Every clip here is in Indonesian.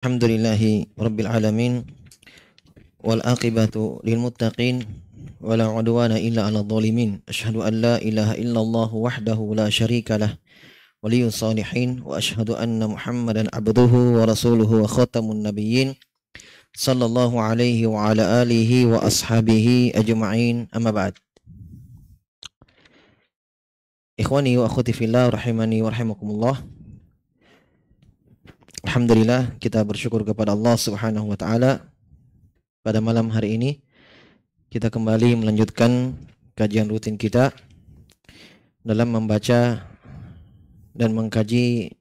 الحمد لله رب العالمين والآقبة للمتقين ولا عدوان إلا على الظالمين. أشهد أن لا إله إلا الله وحده لا شريك له ولي الصالحين وأشهد أن محمدا عبده ورسوله وخاتم النبيين صلى الله عليه وعلى آله وأصحابه أجمعين. أما بعد إخواني وأخوتي في الله رحمني ورحمكم الله. Alhamdulillah kita bersyukur kepada Allah Subhanahu wa taala pada malam hari ini kita kembali melanjutkan kajian rutin kita dalam membaca dan mengkaji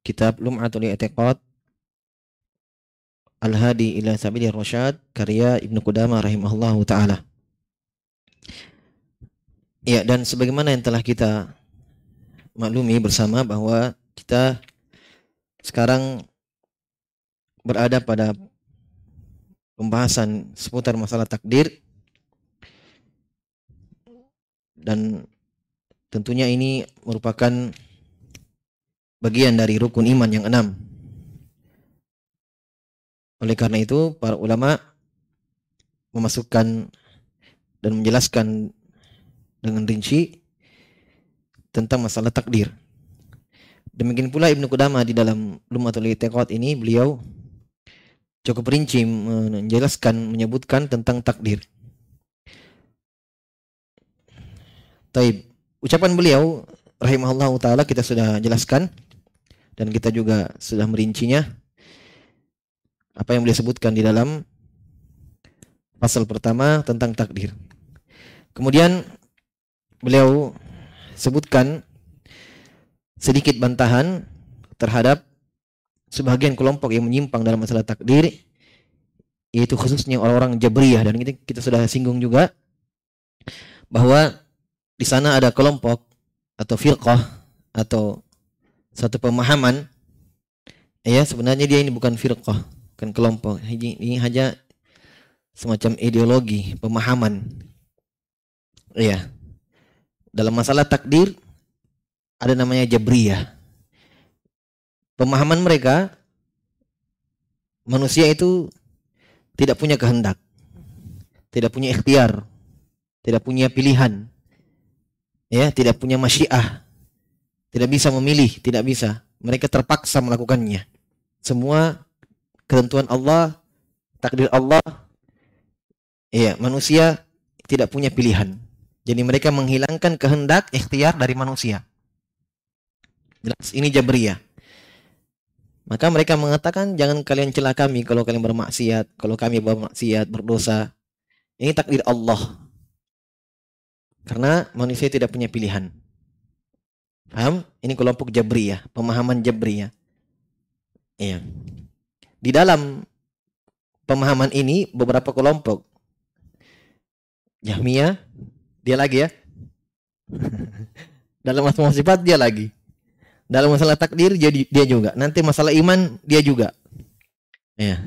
kitab Lum'atul I'tiqad Al-Hadi ila Sabilir Rasyad karya Ibnu Qudamah rahimahullahu taala. Ya, dan sebagaimana yang telah kita maklumi bersama bahwa kita sekarang berada pada pembahasan seputar masalah takdir dan tentunya ini merupakan bagian dari rukun iman yang enam. Oleh karena itu, para ulama memasukkan dan menjelaskan dengan rinci tentang masalah takdir. Demikian pula Ibnu Qudamah di dalam Lumatul I'tiqad ini beliau cukup rinci menjelaskan menyebutkan tentang takdir. Taib. Ucapan beliau rahimahullah taala kita sudah jelaskan dan kita juga sudah merincinya apa yang beliau sebutkan di dalam pasal pertama tentang takdir. Kemudian beliau sebutkan sedikit bantahan terhadap sebagian kelompok yang menyimpang dalam masalah takdir yaitu khususnya orang-orang Jabriyah. Dan kita, kita sudah singgung juga bahwa di sana ada kelompok atau firqah atau satu pemahaman ya sebenarnya dia ini bukan firqah bukan kelompok. Ini, ini hanya semacam ideologi pemahaman ya dalam masalah takdir ada namanya Jabriyah. Pemahaman mereka manusia itu tidak punya kehendak, tidak punya ikhtiar, tidak punya pilihan, ya, tidak punya masyiah, tidak bisa memilih, tidak bisa. Mereka terpaksa melakukannya. Semua ketentuan Allah, takdir Allah, ya, manusia tidak punya pilihan. Jadi mereka menghilangkan kehendak ikhtiar dari manusia. Jelas ini Jabriyah. Maka mereka mengatakan jangan kalian celah kami kalau kalian bermaksiat, kalau kami bermaksiat, berdosa. Ini takdir Allah. Karena manusia tidak punya pilihan. Paham? Ini kelompok Jabriyah, pemahaman Jabriyah. Iya. Di dalam pemahaman ini beberapa kelompok Jahmiyah dia lagi ya. dalam asma sifat dia lagi. Dalam masalah takdir jadi dia juga. Nanti masalah iman dia juga. Ya.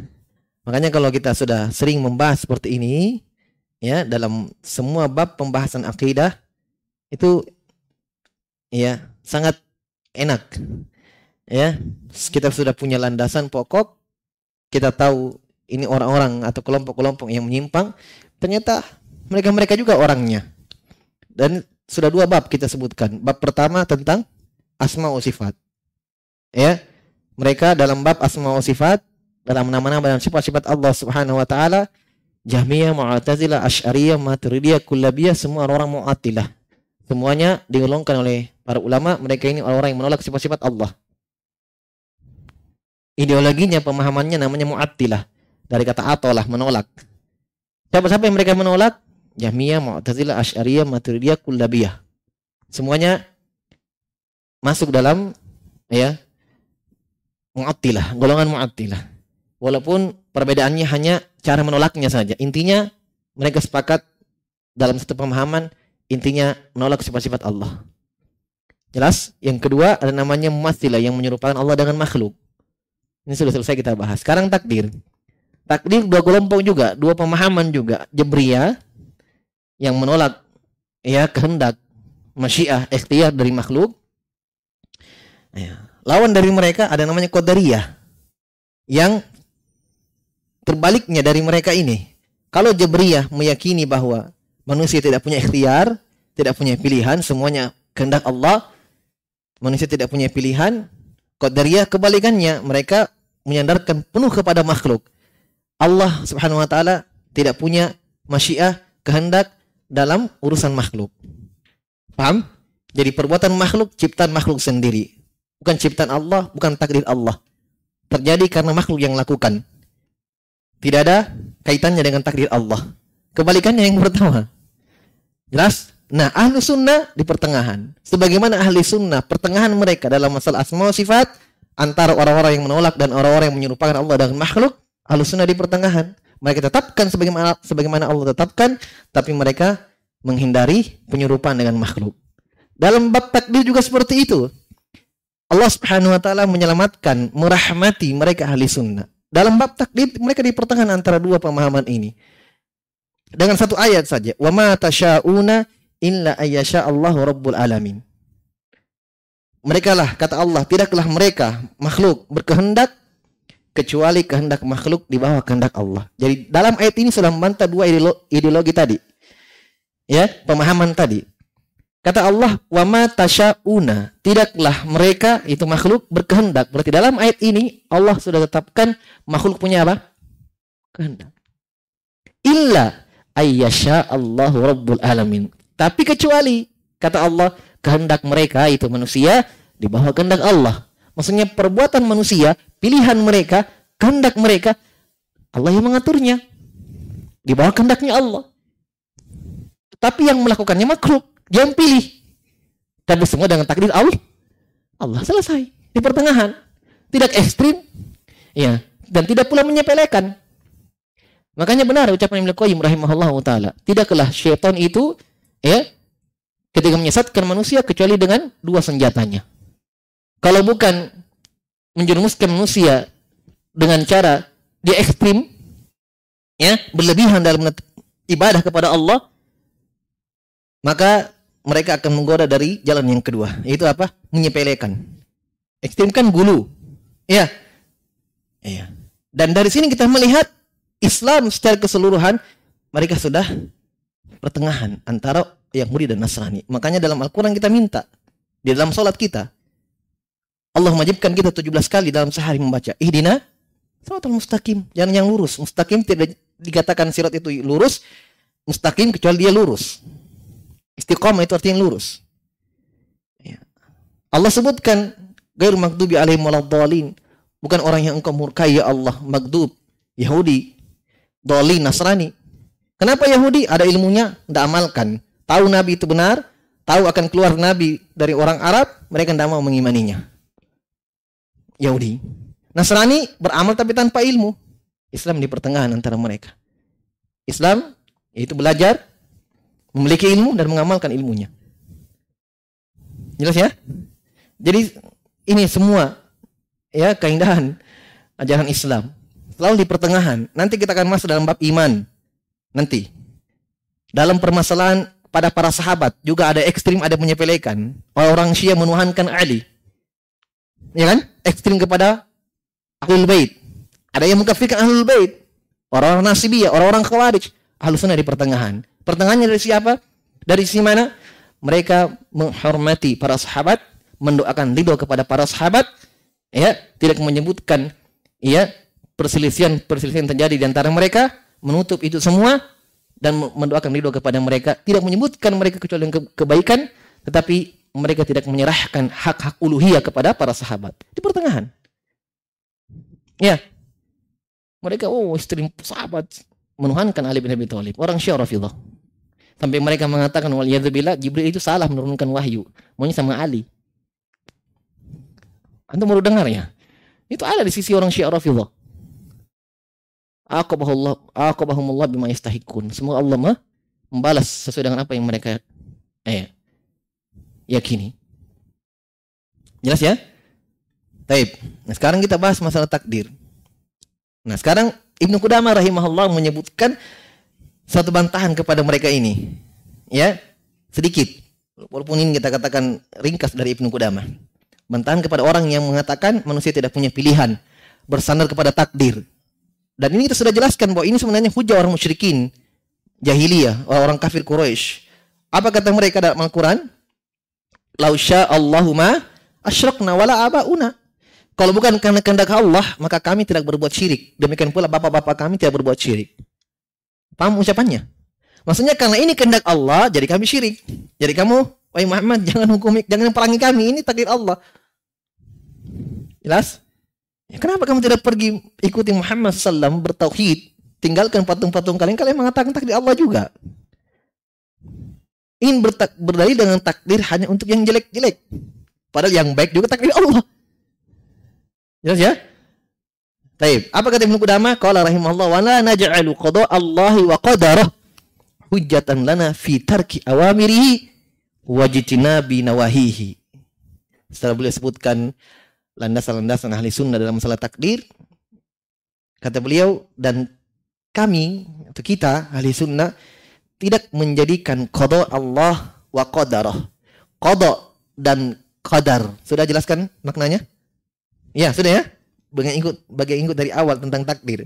Makanya kalau kita sudah sering membahas seperti ini ya dalam semua bab pembahasan akidah itu ya sangat enak. Ya, kita sudah punya landasan pokok, kita tahu ini orang-orang atau kelompok-kelompok yang menyimpang, ternyata mereka-mereka juga orangnya. Dan sudah dua bab kita sebutkan. Bab pertama tentang asma wa sifat. Ya. Mereka dalam bab asma wa sifat dalam nama-nama dan sifat-sifat Allah Subhanahu wa taala Jahmiyah, Mu'tazilah, Asy'ariyah, Maturidiyah, Kullabiyah semua orang-orang Mu'attilah. Semuanya digolongkan oleh para ulama mereka ini orang-orang yang menolak sifat-sifat Allah. Ideologinya, pemahamannya namanya Mu'attilah. Dari kata atolah, menolak. Siapa-siapa yang mereka menolak? Jahmiyah, Mu'tazilah, Asy'ariyah, Maturidiyah, Kullabiyah. Semuanya masuk dalam ya mu'attilah, golongan mu'attilah. Walaupun perbedaannya hanya cara menolaknya saja. Intinya mereka sepakat dalam satu pemahaman intinya menolak sifat-sifat Allah. Jelas? Yang kedua ada namanya mumatsilah yang menyerupakan Allah dengan makhluk. Ini sudah selesai kita bahas. Sekarang takdir. Takdir dua kelompok juga, dua pemahaman juga. Jabriyah yang menolak ya kehendak masyiah ikhtiar dari makhluk Ya. Lawan dari mereka ada namanya Qadariyah. yang terbaliknya dari mereka ini. Kalau Jabriyah meyakini bahwa manusia tidak punya ikhtiar, tidak punya pilihan, semuanya kehendak Allah, manusia tidak punya pilihan, Qadariyah kebalikannya, mereka menyandarkan penuh kepada makhluk. Allah Subhanahu wa taala tidak punya masyiah, kehendak dalam urusan makhluk. Paham? Jadi perbuatan makhluk ciptaan makhluk sendiri. Bukan ciptaan Allah, bukan takdir Allah. Terjadi karena makhluk yang lakukan. Tidak ada kaitannya dengan takdir Allah. Kebalikannya yang pertama. Jelas? Nah, ahlu sunnah di pertengahan. Sebagaimana ahli sunnah, pertengahan mereka dalam masalah asma sifat, antara orang-orang yang menolak dan orang-orang yang menyerupakan Allah dengan makhluk, ahlu sunnah di pertengahan. Mereka tetapkan sebagaimana, sebagaimana Allah tetapkan, tapi mereka menghindari penyerupaan dengan makhluk. Dalam bab takdir juga seperti itu. Allah Subhanahu wa taala menyelamatkan, merahmati mereka ahli sunnah. Dalam bab takdir mereka di pertengahan antara dua pemahaman ini. Dengan satu ayat saja, "Wa ma tasyauna illa ayyasha Allahu rabbul alamin. Mereka lah kata Allah, tidaklah mereka makhluk berkehendak kecuali kehendak makhluk di bawah kehendak Allah. Jadi dalam ayat ini sudah membantah dua ideologi, ideologi tadi. Ya, pemahaman tadi. Kata Allah, "Wa ma tasyauna." Tidaklah mereka itu makhluk berkehendak. Berarti dalam ayat ini Allah sudah tetapkan makhluk punya apa? Kehendak. Illa ayyasha Allahu rabbul alamin. Tapi kecuali kata Allah kehendak mereka itu manusia di bawah kehendak Allah. Maksudnya perbuatan manusia, pilihan mereka, kehendak mereka Allah yang mengaturnya. Di bawah kehendaknya Allah. Tapi yang melakukannya makhluk, dia yang pilih. Tapi semua dengan takdir Allah. Allah selesai di pertengahan. Tidak ekstrim, ya, dan tidak pula menyepelekan. Makanya benar ucapan Ibnu Qayyim rahimahullah taala, tidaklah syaitan itu ya ketika menyesatkan manusia kecuali dengan dua senjatanya. Kalau bukan menjerumuskan manusia dengan cara dia ekstrim, ya berlebihan dalam ibadah kepada Allah, maka mereka akan menggoda dari jalan yang kedua, yaitu apa? Menyepelekan. Ekstrim kan gulu, ya, iya. Dan dari sini kita melihat Islam secara keseluruhan mereka sudah pertengahan antara Yahudi dan Nasrani. Makanya dalam Al-Quran kita minta. Di dalam sholat kita. Allah wajibkan kita 17 kali dalam sehari membaca. Ihdina al mustaqim. Jangan yang lurus. Mustaqim tidak dikatakan sirat itu lurus. Mustaqim kecuali dia lurus. Istiqomah itu artinya lurus. Ya. Allah sebutkan gair magdubi alaihim waladhalin. Bukan orang yang engkau murkai ya Allah. Magdub. Yahudi. Dolin. Nasrani. Kenapa Yahudi? Ada ilmunya, tidak amalkan. Tahu Nabi itu benar, tahu akan keluar Nabi dari orang Arab, mereka tidak mau mengimaninya. Yahudi. Nasrani beramal tapi tanpa ilmu. Islam di pertengahan antara mereka. Islam itu belajar, memiliki ilmu dan mengamalkan ilmunya. Jelas ya? Jadi ini semua ya keindahan ajaran Islam. Selalu di pertengahan. Nanti kita akan masuk dalam bab iman nanti. Dalam permasalahan pada para sahabat juga ada ekstrim, ada menyepelekan. Orang Syiah menuhankan Ali. Ya kan? Ekstrim kepada Ahlul Bait. Ada yang mengkafirkan Ahlul Bait. Orang-orang Nasibiyah, orang-orang Khawarij. Ahlus Sunnah di pertengahan. Pertengahannya dari siapa? Dari sisi mana? Mereka menghormati para sahabat, mendoakan ridho kepada para sahabat, ya, tidak menyebutkan ya perselisihan-perselisihan terjadi di antara mereka, menutup itu semua dan mendoakan ridho kepada mereka, tidak menyebutkan mereka kecuali ke kebaikan, tetapi mereka tidak menyerahkan hak-hak uluhiyah kepada para sahabat. Di pertengahan. Ya. Mereka oh istri sahabat menuhankan Ali bin Abi Thalib, orang Syiah Rafidhah. Sampai mereka mengatakan wal Jibril itu salah menurunkan wahyu, maunya sama Ali. Anda baru dengar ya? Itu ada di sisi orang Syiah Rafidhah aqabahullah aqabahumullah bima yastahikun. Semoga Allah membalas sesuai dengan apa yang mereka eh yakini. Jelas ya? Taib. Nah, sekarang kita bahas masalah takdir. Nah, sekarang Ibnu Qudamah rahimahullah menyebutkan satu bantahan kepada mereka ini. Ya, sedikit. Walaupun ini kita katakan ringkas dari Ibnu Qudamah. Bantahan kepada orang yang mengatakan manusia tidak punya pilihan. bersandar kepada takdir. Dan ini kita sudah jelaskan bahwa ini sebenarnya hujah orang musyrikin jahiliyah, orang-orang kafir Quraisy. Apa kata mereka dalam Al-Qur'an? Lausya Allahumma asyrakna wala abauna. Kalau bukan karena kehendak Allah, maka kami tidak berbuat syirik. Demikian pula bapak-bapak kami tidak berbuat syirik. Paham ucapannya? Maksudnya karena ini kehendak Allah, jadi kami syirik. Jadi kamu, wahai Muhammad, jangan hukum, jangan perangi kami. Ini takdir Allah. Jelas? Ya, kenapa kamu tidak pergi ikuti Muhammad SAW bertauhid, tinggalkan patung-patung kalian, kalian mengatakan takdir Allah juga. Ingin berdalil dengan takdir hanya untuk yang jelek-jelek. Padahal yang baik juga takdir Allah. Jelas ya? Taib. Apa kata Ibnu Qudamah? Qala rahimahullah wa la naj'alu qada Allahi wa qadarah hujjatan lana fi tarki awamirihi wa jitinabi nawahihi. Setelah beliau sebutkan landasan-landasan ahli sunnah dalam masalah takdir. Kata beliau, dan kami, atau kita, ahli sunnah, tidak menjadikan qada Allah wa qadarah. Qada dan qadar. Sudah jelaskan maknanya? Ya, sudah ya? Bagian ikut, bagian ikut dari awal tentang takdir.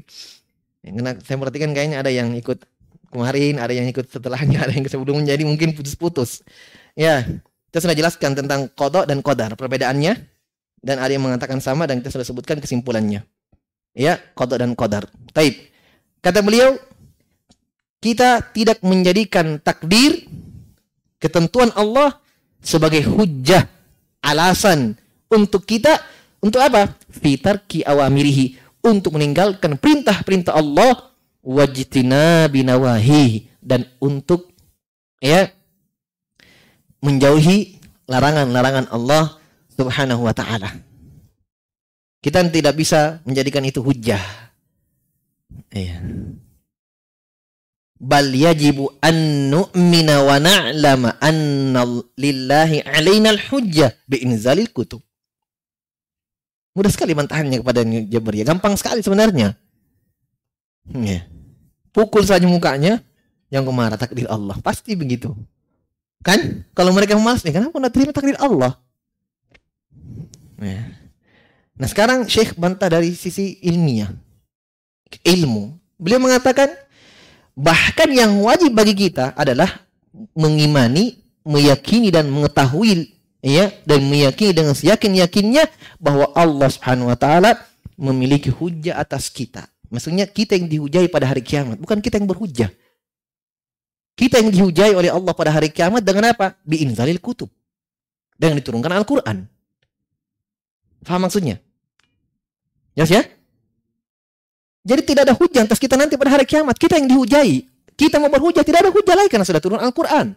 Karena saya perhatikan kayaknya ada yang ikut kemarin, ada yang ikut setelahnya, ada yang sebelumnya, jadi mungkin putus-putus. Ya, kita sudah jelaskan tentang kodok dan kodar, perbedaannya dan ada yang mengatakan sama dan kita sudah sebutkan kesimpulannya. Ya, qada dan qadar. Taib. Kata beliau, kita tidak menjadikan takdir ketentuan Allah sebagai hujah alasan untuk kita untuk apa? Fitar ki awamirihi untuk meninggalkan perintah-perintah Allah wajtina binawahi dan untuk ya menjauhi larangan-larangan Allah Subhanahu wa taala. Kita tidak bisa menjadikan itu hujah. Iya. Bal yajibu an nu'mina wa na'lama anna lillahi alaina al-hujjah inzalil kutub. Mudah sekali bantahannya kepada Jabariyah. Gampang sekali sebenarnya. Ya. Pukul saja mukanya yang kemarah takdir Allah. Pasti begitu. Kan? Kalau mereka malas nih, kenapa tidak terima takdir Allah? Ya. Nah sekarang Syekh bantah dari sisi ilmiah. Ilmu. Beliau mengatakan bahkan yang wajib bagi kita adalah mengimani, meyakini dan mengetahui ya dan meyakini dengan seyakin-yakinnya bahwa Allah Subhanahu wa taala memiliki hujah atas kita. Maksudnya kita yang dihujai pada hari kiamat, bukan kita yang berhujah. Kita yang dihujai oleh Allah pada hari kiamat dengan apa? Biinzalil kutub. Dengan diturunkan Al-Quran. Faham maksudnya? Yes ya? Jadi tidak ada hujan atas kita nanti pada hari kiamat. Kita yang dihujai. Kita mau berhujah, tidak ada hujah lagi karena sudah turun Al-Quran.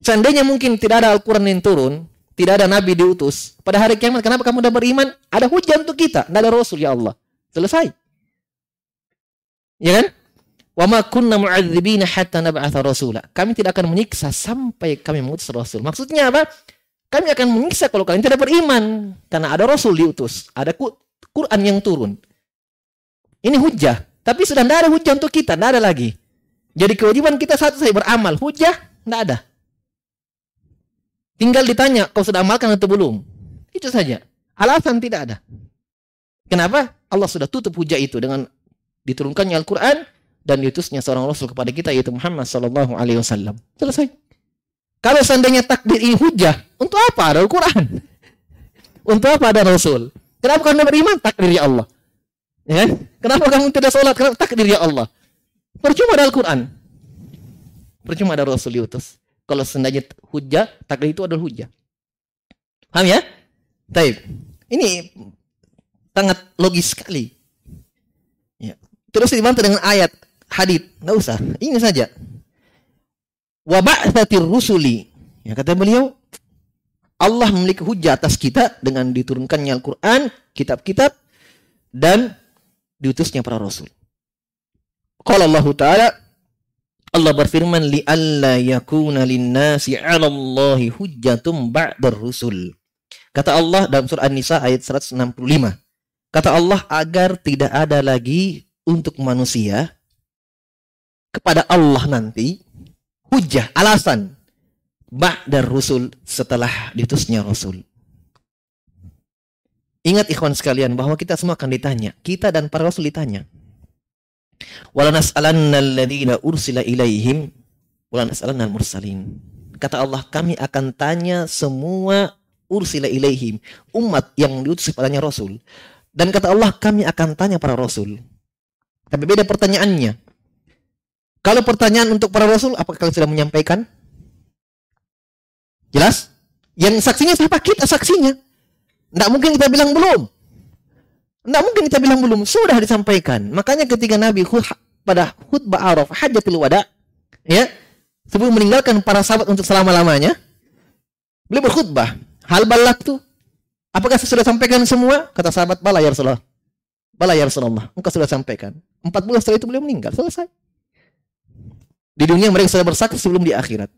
Seandainya mungkin tidak ada Al-Quran yang turun, tidak ada Nabi diutus. Pada hari kiamat, kenapa kamu sudah beriman? Ada hujan untuk kita. Tidak ada Rasul, ya Allah. Selesai. Ya kan? Wa ma kunna mu'adzibina hatta nab'atha rasula. Kami tidak akan menyiksa sampai kami mengutus Rasul. Maksudnya apa? Kami akan menyiksa kalau kalian tidak beriman. Karena ada Rasul diutus. Ada Quran yang turun. Ini hujah. Tapi sudah tidak ada hujah untuk kita. Tidak ada lagi. Jadi kewajiban kita satu saya beramal. Hujah tidak ada. Tinggal ditanya, kau sudah amalkan atau belum? Itu saja. Alasan tidak ada. Kenapa? Allah sudah tutup hujah itu dengan diturunkannya Al-Quran dan diutusnya seorang Rasul kepada kita yaitu Muhammad Sallallahu Alaihi Wasallam. Selesai. Kalau seandainya takdir ini hujah, untuk apa ada Al-Quran? Untuk apa ada Rasul? Kenapa kamu beriman? Takdir ya Allah. Ya? Kenapa kamu tidak sholat? Kenapa takdir ya Allah? Percuma ada Al-Quran. Percuma ada Rasul diutus. Kalau seandainya hujah, takdir itu adalah hujah. Paham ya? Taib. Ini sangat logis sekali. Ya. Terus dibantah dengan ayat hadith. Nggak usah. Ini saja wa ba'tsatir rusuli. Ya kata beliau, Allah memiliki hujah atas kita dengan diturunkannya Al-Qur'an, kitab-kitab dan diutusnya para rasul. Qala Allah Ta'ala Allah berfirman li alla yakuna linnasi 'ala Allahi hujjatum ba'dar rusul. Kata Allah dalam surah An-Nisa ayat 165. Kata Allah agar tidak ada lagi untuk manusia kepada Allah nanti hujah, alasan ba'dar rusul setelah ditusnya rasul. Ingat ikhwan sekalian bahwa kita semua akan ditanya. Kita dan para rasul ditanya. Wala ursila ilaihim wala mursalin Kata Allah, kami akan tanya semua ursila ilaihim, umat yang diutus kepadanya rasul. Dan kata Allah, kami akan tanya para rasul. Tapi beda pertanyaannya. Kalau pertanyaan untuk para rasul, apakah kalian sudah menyampaikan? Jelas? Yang saksinya siapa? Kita saksinya. Tidak mungkin kita bilang belum. Tidak mungkin kita bilang belum. Sudah disampaikan. Makanya ketika Nabi pada khutbah Araf, hajatul wada, ya, sebelum meninggalkan para sahabat untuk selama-lamanya, beliau berkhutbah. Hal balak tuh. Apakah saya sudah sampaikan semua? Kata sahabat, bala ya Rasulullah. Bala ya Rasulullah. Engkau sudah sampaikan. Empat bulan setelah itu beliau meninggal. Selesai. Di dunia mereka sudah bersaksi sebelum di akhirat.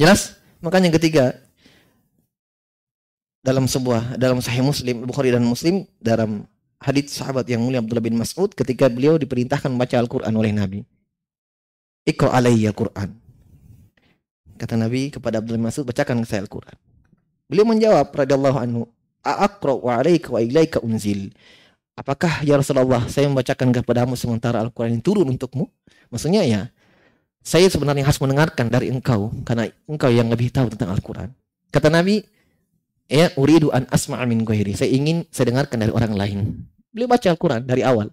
Jelas? Makanya yang ketiga, dalam sebuah dalam Sahih Muslim Bukhari dan Muslim dalam hadits sahabat yang mulia Abdullah bin Mas'ud ketika beliau diperintahkan membaca Al-Qur'an oleh Nabi. Iqra alayya Qur'an. Kata Nabi kepada Abdullah bin Mas'ud, bacakan saya Al-Qur'an. Beliau menjawab radhiyallahu anhu, "Aqra wa alayka wa ilaika unzil." Apakah ya Rasulullah saya membacakan kepadamu sementara Al-Qur'an ini turun untukmu? Maksudnya ya, saya sebenarnya harus mendengarkan dari engkau karena engkau yang lebih tahu tentang Al-Qur'an. Kata Nabi, ya uridu an asma'a min ghairi. Saya ingin saya dengarkan dari orang lain. Beliau baca Al-Qur'an dari awal.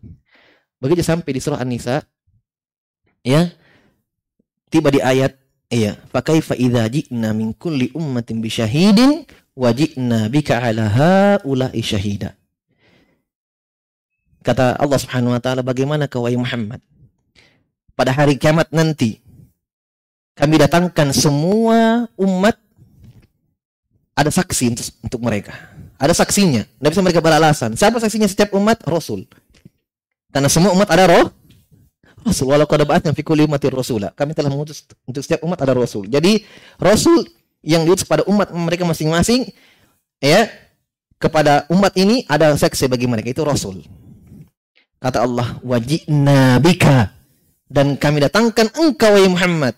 Begitu sampai di surah An-Nisa ya tiba di ayat iya fa kaifa idza ji'na min kulli ummatin bi syahidin wa ji'na bika 'ala haula'i syahida. Kata Allah Subhanahu wa taala bagaimana kau wahai Muhammad pada hari kiamat nanti kami datangkan semua umat ada saksi untuk, mereka. Ada saksinya. Tidak bisa mereka beralasan. Siapa saksinya setiap umat? Rasul. Karena semua umat ada roh. Rasul. Walau kada ba'atna fi kulli umatir rasula. Kami telah mengutus untuk setiap umat ada rasul. Jadi rasul yang diutus pada umat mereka masing-masing ya kepada umat ini ada saksi bagi mereka itu rasul. Kata Allah, "Wajibna bika" dan kami datangkan engkau ya Muhammad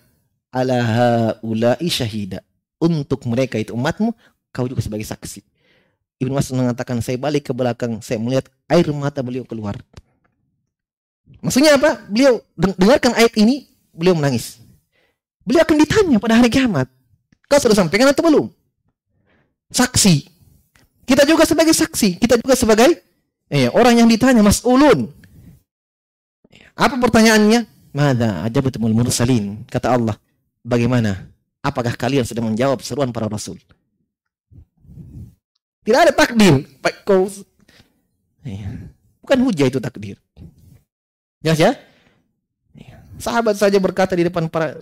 ala haula'i syahida untuk mereka itu umatmu, kau juga sebagai saksi. Ibnu Mas'ud mengatakan, saya balik ke belakang, saya melihat air mata beliau keluar. Maksudnya apa? Beliau dengarkan ayat ini, beliau menangis. Beliau akan ditanya pada hari kiamat. Kau sudah sampaikan atau belum? Saksi. Kita juga sebagai saksi. Kita juga sebagai eh, orang yang ditanya, Mas Ulun. Apa pertanyaannya? Mada ajabatumul mursalin. Kata Allah. Bagaimana Apakah kalian sudah menjawab seruan para rasul? Tidak ada takdir. Iya. bukan hujah itu takdir. Jelas ya? Iya. Sahabat saja berkata di depan para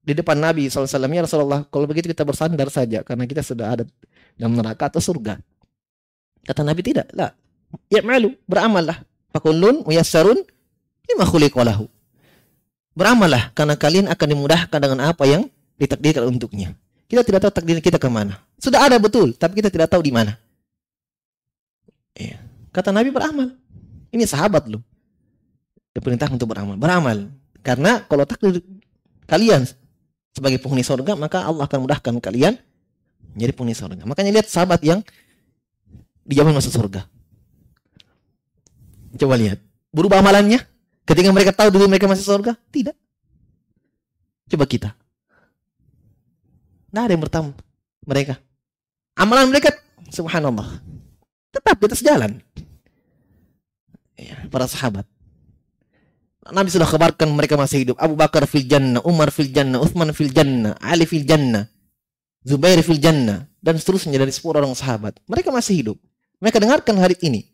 di depan Nabi SAW, ya Rasulullah, kalau begitu kita bersandar saja karena kita sudah ada dalam neraka atau surga. Kata Nabi tidak, lah. Ya malu, beramallah. Fakullun muyassarun lima khuliqalahu. Beramallah karena kalian akan dimudahkan dengan apa yang ditakdirkan untuknya. Kita tidak tahu takdir kita ke mana. Sudah ada betul, tapi kita tidak tahu di mana. Ya. Kata Nabi beramal. Ini sahabat loh. Diperintah untuk beramal. Beramal. Karena kalau takdir kalian sebagai penghuni surga, maka Allah akan mudahkan kalian menjadi penghuni surga. Makanya lihat sahabat yang dijamin masuk surga. Coba lihat. Berubah amalannya ketika mereka tahu dulu mereka masuk surga? Tidak. Coba kita. Tidak ada yang bertamu mereka. Amalan mereka, subhanallah, tetap di atas jalan. Ya, para sahabat. Nabi sudah kabarkan mereka masih hidup. Abu Bakar fil jannah, Umar fil jannah, Uthman fil jannah, Ali fil jannah, Zubair fil jannah, dan seterusnya dari 10 orang sahabat. Mereka masih hidup. Mereka dengarkan hari ini.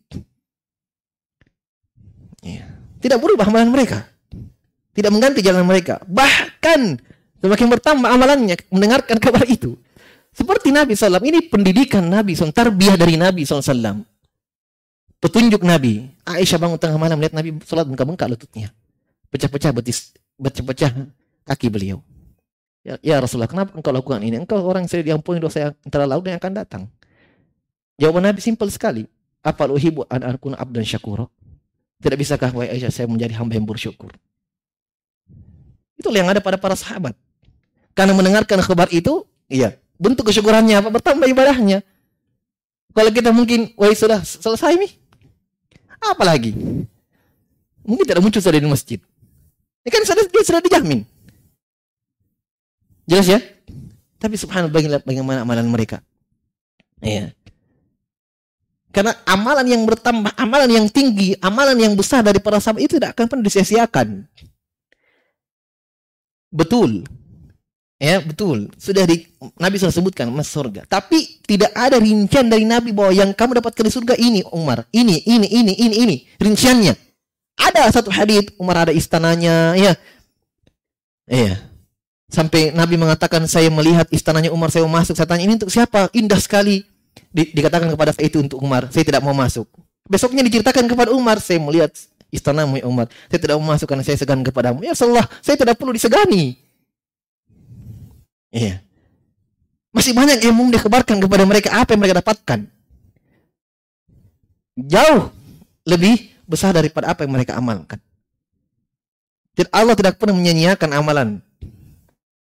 Ya. Tidak berubah amalan mereka. Tidak mengganti jalan mereka. Bahkan Semakin bertambah amalannya mendengarkan kabar itu. Seperti Nabi SAW. Ini pendidikan Nabi SAW. Tarbiyah dari Nabi SAW. Petunjuk Nabi. Aisyah bangun tengah malam melihat Nabi sholat bengkak-bengkak lututnya. Pecah-pecah betis, pecah-pecah kaki beliau. Ya, ya Rasulullah, kenapa engkau lakukan ini? Engkau orang yang sudah diampuni dosa yang antara laut yang akan datang. Jawaban Nabi simpel sekali. Apa uhibu an abdan syakuro? Tidak bisakah wahai Aisyah saya menjadi hamba yang bersyukur? Itulah yang ada pada para sahabat. Karena mendengarkan kabar itu, iya, bentuk kesyukurannya apa? Bertambah ibadahnya. Kalau kita mungkin, wah sudah selesai nih. Apa lagi? Mungkin tidak muncul sudah di masjid. Ini kan sudah, dia sudah dijamin. Jelas ya? Tapi subhanallah bagaimana amalan mereka. Iya. Karena amalan yang bertambah, amalan yang tinggi, amalan yang besar dari para sahabat itu tidak akan pernah disia-siakan. Betul. Ya, betul. Sudah di Nabi sudah sebutkan mas surga. Tapi tidak ada rincian dari Nabi bahwa yang kamu dapatkan di surga ini, Umar. Ini, ini, ini, ini, ini. Rinciannya. Ada satu hadis Umar ada istananya, ya. Iya. Sampai Nabi mengatakan saya melihat istananya Umar, saya mau masuk. Saya tanya ini untuk siapa? Indah sekali di, dikatakan kepada saya itu untuk Umar, saya tidak mau masuk. Besoknya diceritakan kepada Umar, saya melihat istanamu ya Umar. Saya tidak mau masuk karena saya segan kepadamu. Ya Allah, saya tidak perlu disegani. Iya. Masih banyak yang mau dikabarkan kepada mereka apa yang mereka dapatkan. Jauh lebih besar daripada apa yang mereka amalkan. Allah tidak pernah menyanyiakan amalan.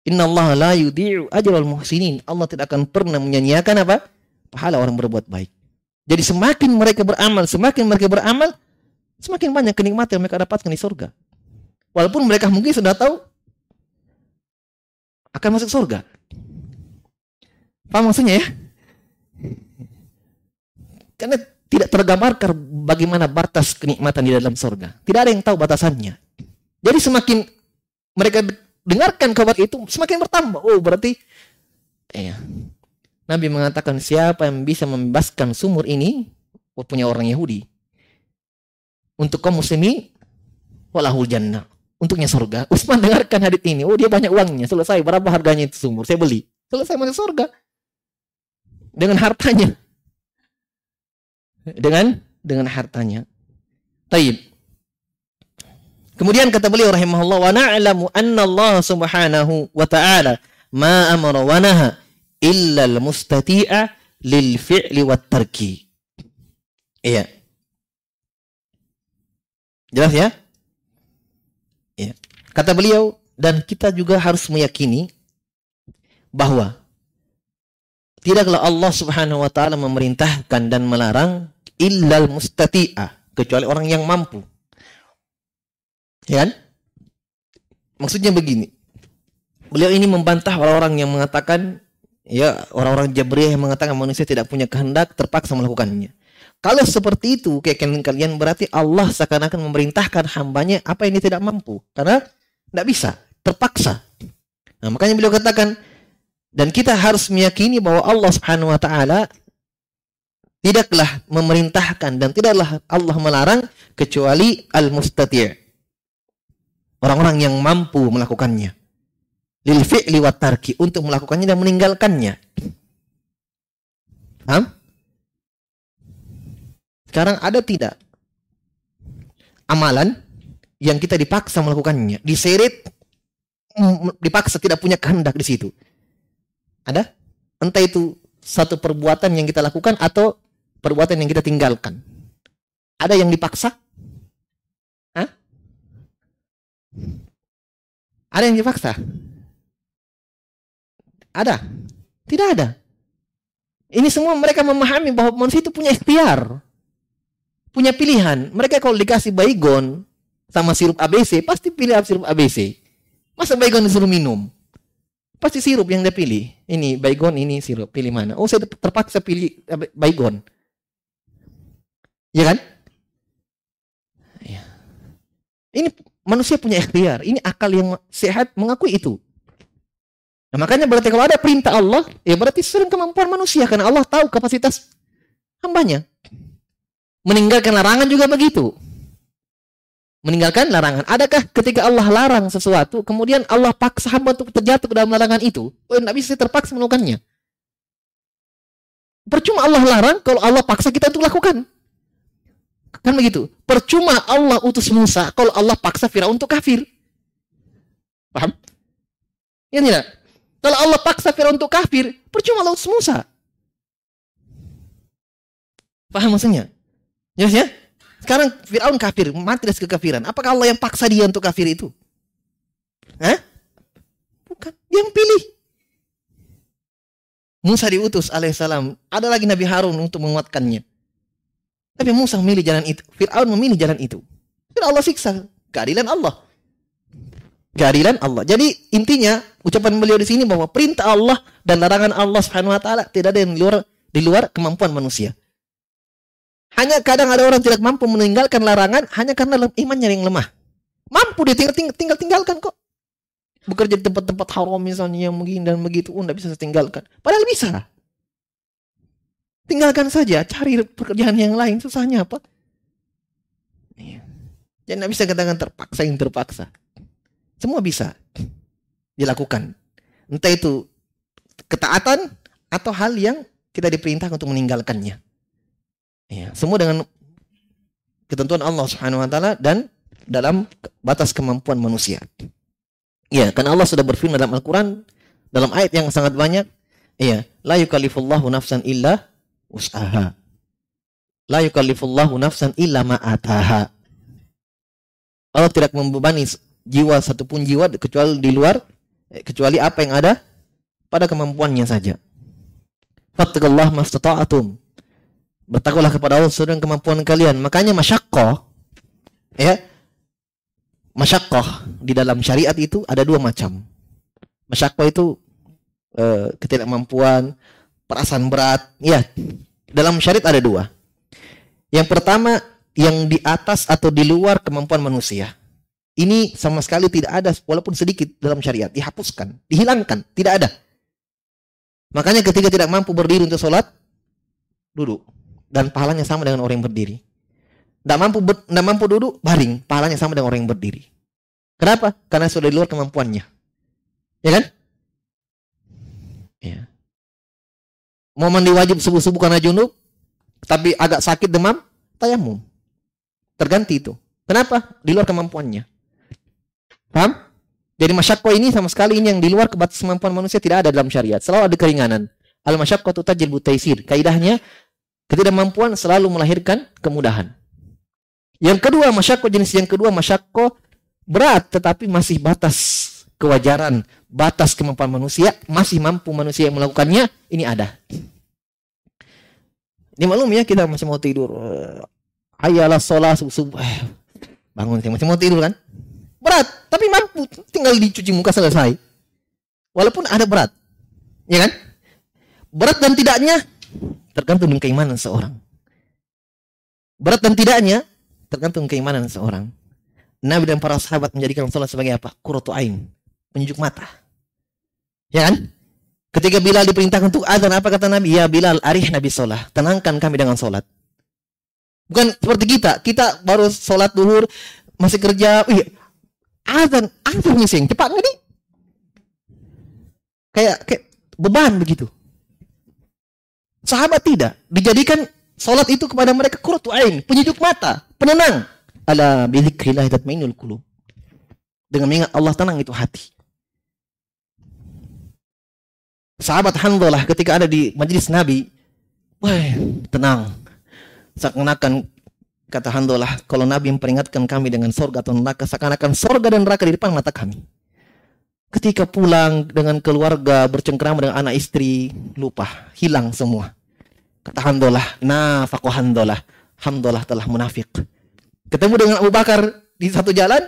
Inna Allah la yudhi'u ajral muhsinin. Allah tidak akan pernah menyanyiakan apa? pahala orang berbuat baik. Jadi semakin mereka beramal, semakin mereka beramal, semakin banyak kenikmatan yang mereka dapatkan di surga. Walaupun mereka mungkin sudah tahu akan masuk surga. Paham maksudnya ya? Karena tidak tergambarkan bagaimana batas kenikmatan di dalam surga. Tidak ada yang tahu batasannya. Jadi semakin mereka dengarkan kabar itu, semakin bertambah. Oh, berarti eh, Nabi mengatakan siapa yang bisa membebaskan sumur ini punya orang Yahudi. Untuk kaum muslimin walahul jannah. Untuknya surga. Utsman dengarkan hadits ini. Oh dia banyak uangnya. Selesai. Berapa harganya itu sumur? Saya beli. Selesai masuk surga. Dengan hartanya. Dengan dengan hartanya. Taib. Kemudian kata beliau rahimahullah wa na'lamu anna Allah subhanahu wa ta'ala ma amara wa naha illal mustati'a lil fi'li wat tarki. Iya. Jelas ya? Iya. Kata beliau dan kita juga harus meyakini bahwa tidaklah Allah Subhanahu wa taala memerintahkan dan melarang illal mustati'a kecuali orang yang mampu. Ya kan? Maksudnya begini. Beliau ini membantah orang-orang yang mengatakan ya orang-orang Jabriyah yang mengatakan manusia tidak punya kehendak terpaksa melakukannya. Kalau seperti itu kayak kalian berarti Allah seakan-akan memerintahkan hambanya apa yang tidak mampu karena tidak bisa terpaksa. Nah, makanya beliau katakan dan kita harus meyakini bahwa Allah Subhanahu wa taala tidaklah memerintahkan dan tidaklah Allah melarang kecuali al-mustati'. Orang-orang yang mampu melakukannya lil fi'li tarki untuk melakukannya dan meninggalkannya. Paham? Sekarang ada tidak amalan yang kita dipaksa melakukannya, diseret dipaksa tidak punya kehendak di situ. Ada? Entah itu satu perbuatan yang kita lakukan atau perbuatan yang kita tinggalkan. Ada yang dipaksa? Hah? Ada yang dipaksa? Ada? Tidak ada. Ini semua mereka memahami bahwa manusia itu punya ikhtiar. Punya pilihan. Mereka kalau dikasih baygon sama sirup ABC, pasti pilih sirup ABC. Masa baygon disuruh minum? Pasti sirup yang dia pilih. Ini baygon, ini sirup. Pilih mana? Oh, saya terpaksa pilih baygon. Ya kan? Ya. Ini manusia punya ikhtiar. Ini akal yang sehat mengakui itu. Nah, makanya berarti kalau ada perintah Allah, ya berarti sesuai kemampuan manusia karena Allah tahu kapasitas hambanya. Meninggalkan larangan juga begitu. Meninggalkan larangan. Adakah ketika Allah larang sesuatu, kemudian Allah paksa hamba untuk terjatuh ke dalam larangan itu? Oh, tidak bisa terpaksa melakukannya. Percuma Allah larang kalau Allah paksa kita untuk lakukan. Kan begitu. Percuma Allah utus Musa kalau Allah paksa Firaun untuk kafir. Paham? Ya tidak? Kalau Allah paksa Firaun untuk kafir, percuma laut Musa. Paham maksudnya? Jelas ya? Sekarang Firaun kafir, mati dari kekafiran. Apakah Allah yang paksa dia untuk kafir itu? Hah? Bukan, dia yang pilih. Musa diutus alaihissalam. Ada lagi Nabi Harun untuk menguatkannya. Tapi Musa memilih jalan itu. Fir'aun memilih jalan itu. Dan Allah siksa. Keadilan Allah. Keadilan Allah. Jadi intinya ucapan beliau di sini bahwa perintah Allah dan larangan Allah Subhanahu wa taala tidak ada yang di luar di luar kemampuan manusia. Hanya kadang ada orang tidak mampu meninggalkan larangan hanya karena imannya yang lemah. Mampu dia tinggal, tinggal, tinggal tinggalkan kok bekerja di tempat-tempat haram misalnya yang begini dan begitu, oh tidak bisa saya. Padahal bisa. Tinggalkan saja, cari pekerjaan yang lain, susahnya apa? Iya. Jadi tidak bisa katakan terpaksa yang terpaksa. Semua bisa dilakukan. Entah itu ketaatan atau hal yang kita diperintah untuk meninggalkannya. Ya, semua dengan ketentuan Allah Subhanahu wa taala dan dalam batas kemampuan manusia. Ya, karena Allah sudah berfirman dalam Al-Quran dalam ayat yang sangat banyak. Iya, la yukallifullahu nafsan illa usaha. La yukallifullahu nafsan illa ma'ataha. Allah tidak membebani jiwa satupun jiwa kecuali di luar eh, kecuali apa yang ada pada kemampuannya saja. Fattakullah mastata'atum. Bertakwalah kepada Allah sesuai dengan kemampuan kalian. Makanya masyaqqah ya masyakoh di dalam syariat itu ada dua macam. Masyakoh itu uh, ketidakmampuan, perasaan berat. Ya, dalam syariat ada dua. Yang pertama yang di atas atau di luar kemampuan manusia. Ini sama sekali tidak ada walaupun sedikit dalam syariat. Dihapuskan, dihilangkan, tidak ada. Makanya ketika tidak mampu berdiri untuk sholat, duduk. Dan pahalanya sama dengan orang yang berdiri. Tidak mampu tidak mampu duduk, baring. Pahalanya sama dengan orang yang berdiri. Kenapa? Karena sudah di luar kemampuannya. Ya kan? Ya. Mau mandi wajib subuh-subuh karena junub, tapi agak sakit demam, tayamum. Terganti itu. Kenapa? Di luar kemampuannya. Paham? Jadi masyakko ini sama sekali ini yang di luar kebatas kemampuan manusia tidak ada dalam syariat. Selalu ada keringanan. Al masyakko tu tajil butaisir. Kaidahnya ketidakmampuan selalu melahirkan kemudahan. Yang kedua, masyakko jenis yang kedua, masyakko berat tetapi masih batas kewajaran, batas kemampuan manusia, masih mampu manusia yang melakukannya, ini ada. Ini malum ya kita masih mau tidur. Ayalah sholat subuh. Eh, bangun masih mau tidur kan? Berat, tapi mampu. Tinggal dicuci muka selesai. Walaupun ada berat. Ya kan? Berat dan tidaknya tergantung keimanan seorang. Berat dan tidaknya Tergantung keimanan seorang. Nabi dan para sahabat menjadikan sholat sebagai apa? Kuratu ain. Penunjuk mata. Ya kan? Ketika Bilal diperintahkan untuk azan, apa kata Nabi? Ya Bilal, arih Nabi sholat. Tenangkan kami dengan sholat. Bukan seperti kita. Kita baru sholat duhur, masih kerja. Wih, azan, azan ngising. Cepat nggak nih? Kayak, kayak beban begitu. Sahabat tidak. Dijadikan Salat itu kepada mereka kuratu ain, penyejuk mata, penenang. Ala bidzikrillah tatmainul qulub. Dengan mengingat Allah tenang itu hati. Sahabat Hanzalah ketika ada di majelis Nabi, wah tenang. Seakan-akan kata Hanzalah, kalau Nabi memperingatkan kami dengan sorga atau neraka, seakan-akan sorga dan neraka di depan mata kami. Ketika pulang dengan keluarga, bercengkrama dengan anak istri, lupa, hilang semua. Kata Handolah, nafaku Handolah. Handolah telah munafik. Ketemu dengan Abu Bakar di satu jalan,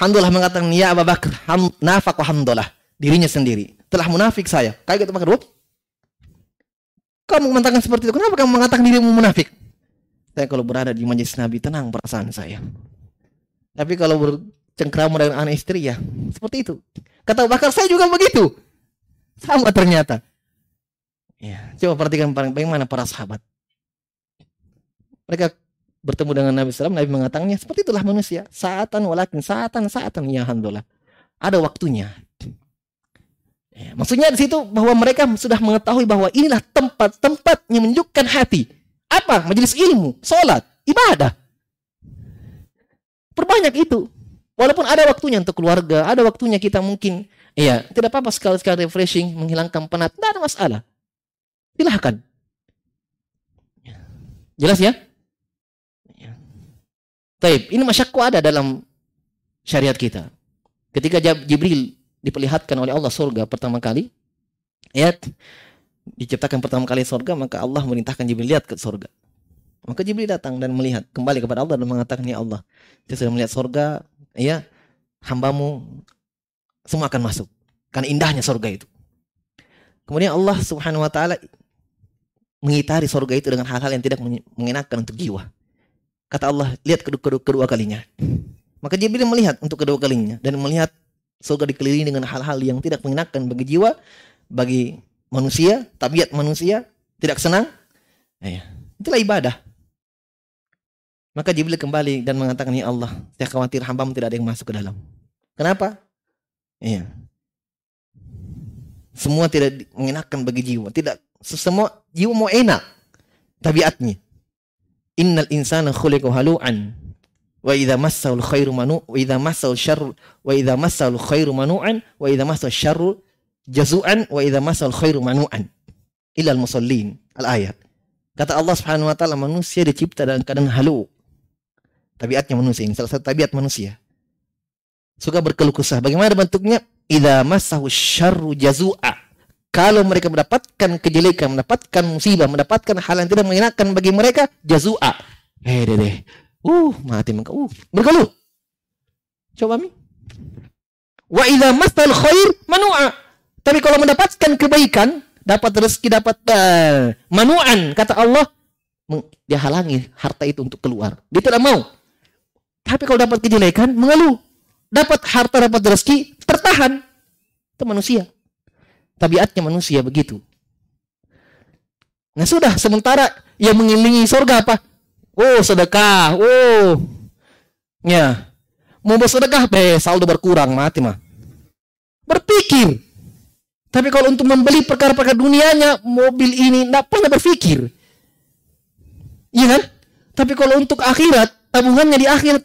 Handolah mengatakan, ya Abu Bakar, ham, nafaku Handolah. Dirinya sendiri. Telah munafik saya. Kayak gitu Bakar. Kamu mengatakan seperti itu. Kenapa kamu mengatakan dirimu munafik? Saya kalau berada di majelis Nabi, tenang perasaan saya. Tapi kalau bercengkrama dengan anak istri, ya seperti itu. Kata Bakar, saya juga begitu. Sama ternyata. Ya, coba perhatikan bagaimana para sahabat. Mereka bertemu dengan Nabi SAW, Nabi mengatakannya, seperti itulah manusia. Saatan walakin, saatan, saatan, ya alhamdulillah. Ada waktunya. Ya, maksudnya di situ bahwa mereka sudah mengetahui bahwa inilah tempat-tempat yang menunjukkan hati. Apa? Majelis ilmu, sholat, ibadah. Perbanyak itu. Walaupun ada waktunya untuk keluarga, ada waktunya kita mungkin, ya tidak apa-apa sekali-sekali refreshing, menghilangkan penat, tidak ada masalah. Silahkan. Jelas ya? ya. Taib, ini masyakku ada dalam syariat kita. Ketika Jibril diperlihatkan oleh Allah surga pertama kali, ayat diciptakan pertama kali surga, maka Allah merintahkan Jibril lihat ke surga. Maka Jibril datang dan melihat kembali kepada Allah dan mengatakan, "Ya Allah, saya sudah melihat surga, ya, hambamu semua akan masuk. Karena indahnya surga itu." Kemudian Allah Subhanahu wa taala mengitari surga itu dengan hal-hal yang tidak mengenakan untuk jiwa. Kata Allah, lihat kedua, kedua, kedua kalinya. Maka Jibril melihat untuk kedua kalinya dan melihat surga dikelilingi dengan hal-hal yang tidak mengenakan bagi jiwa, bagi manusia, tabiat manusia, tidak senang. Ya, itulah ibadah. Maka Jibril kembali dan mengatakan, Ya Allah, saya khawatir hambamu tidak ada yang masuk ke dalam. Kenapa? Iya. Semua tidak mengenakan bagi jiwa. Tidak semua jiwa mau enak tabiatnya. Innal insana khuliqa halu'an wa idza massahu khairu manu wa idza massahu syarr wa idza massahu khairu manu'an wa idza massahu syarru jazu'an wa idza massahu khairu manu'an illa al musallin al ayat kata Allah Subhanahu wa taala manusia dicipta dalam keadaan halu tabiatnya manusia ini salah satu tabiat manusia suka berkeluh kesah bagaimana bentuknya idza massahu syarru jazu'a kalau mereka mendapatkan kejelekan, mendapatkan musibah, mendapatkan hal yang tidak mengenakan bagi mereka, jazua. Eh, deh, deh. Uh, mati mereka. Uh, berkeluh. Coba mi. Wa idza masal khair manu'a. Tapi kalau mendapatkan kebaikan, dapat rezeki, dapat uh, manu'an, kata Allah, dia halangi harta itu untuk keluar. Dia tidak mau. Tapi kalau dapat kejelekan, mengeluh. Dapat harta, dapat rezeki, tertahan. Itu manusia. Tabiatnya manusia begitu. Nah sudah, sementara yang mengilingi surga apa? Oh sedekah, oh. Ya. Mau bersedekah, be, saldo berkurang, mati mah. Berpikir. Tapi kalau untuk membeli perkara-perkara dunianya, mobil ini, tidak pernah berpikir. Iya kan? Tapi kalau untuk akhirat, tabungannya di akhirat,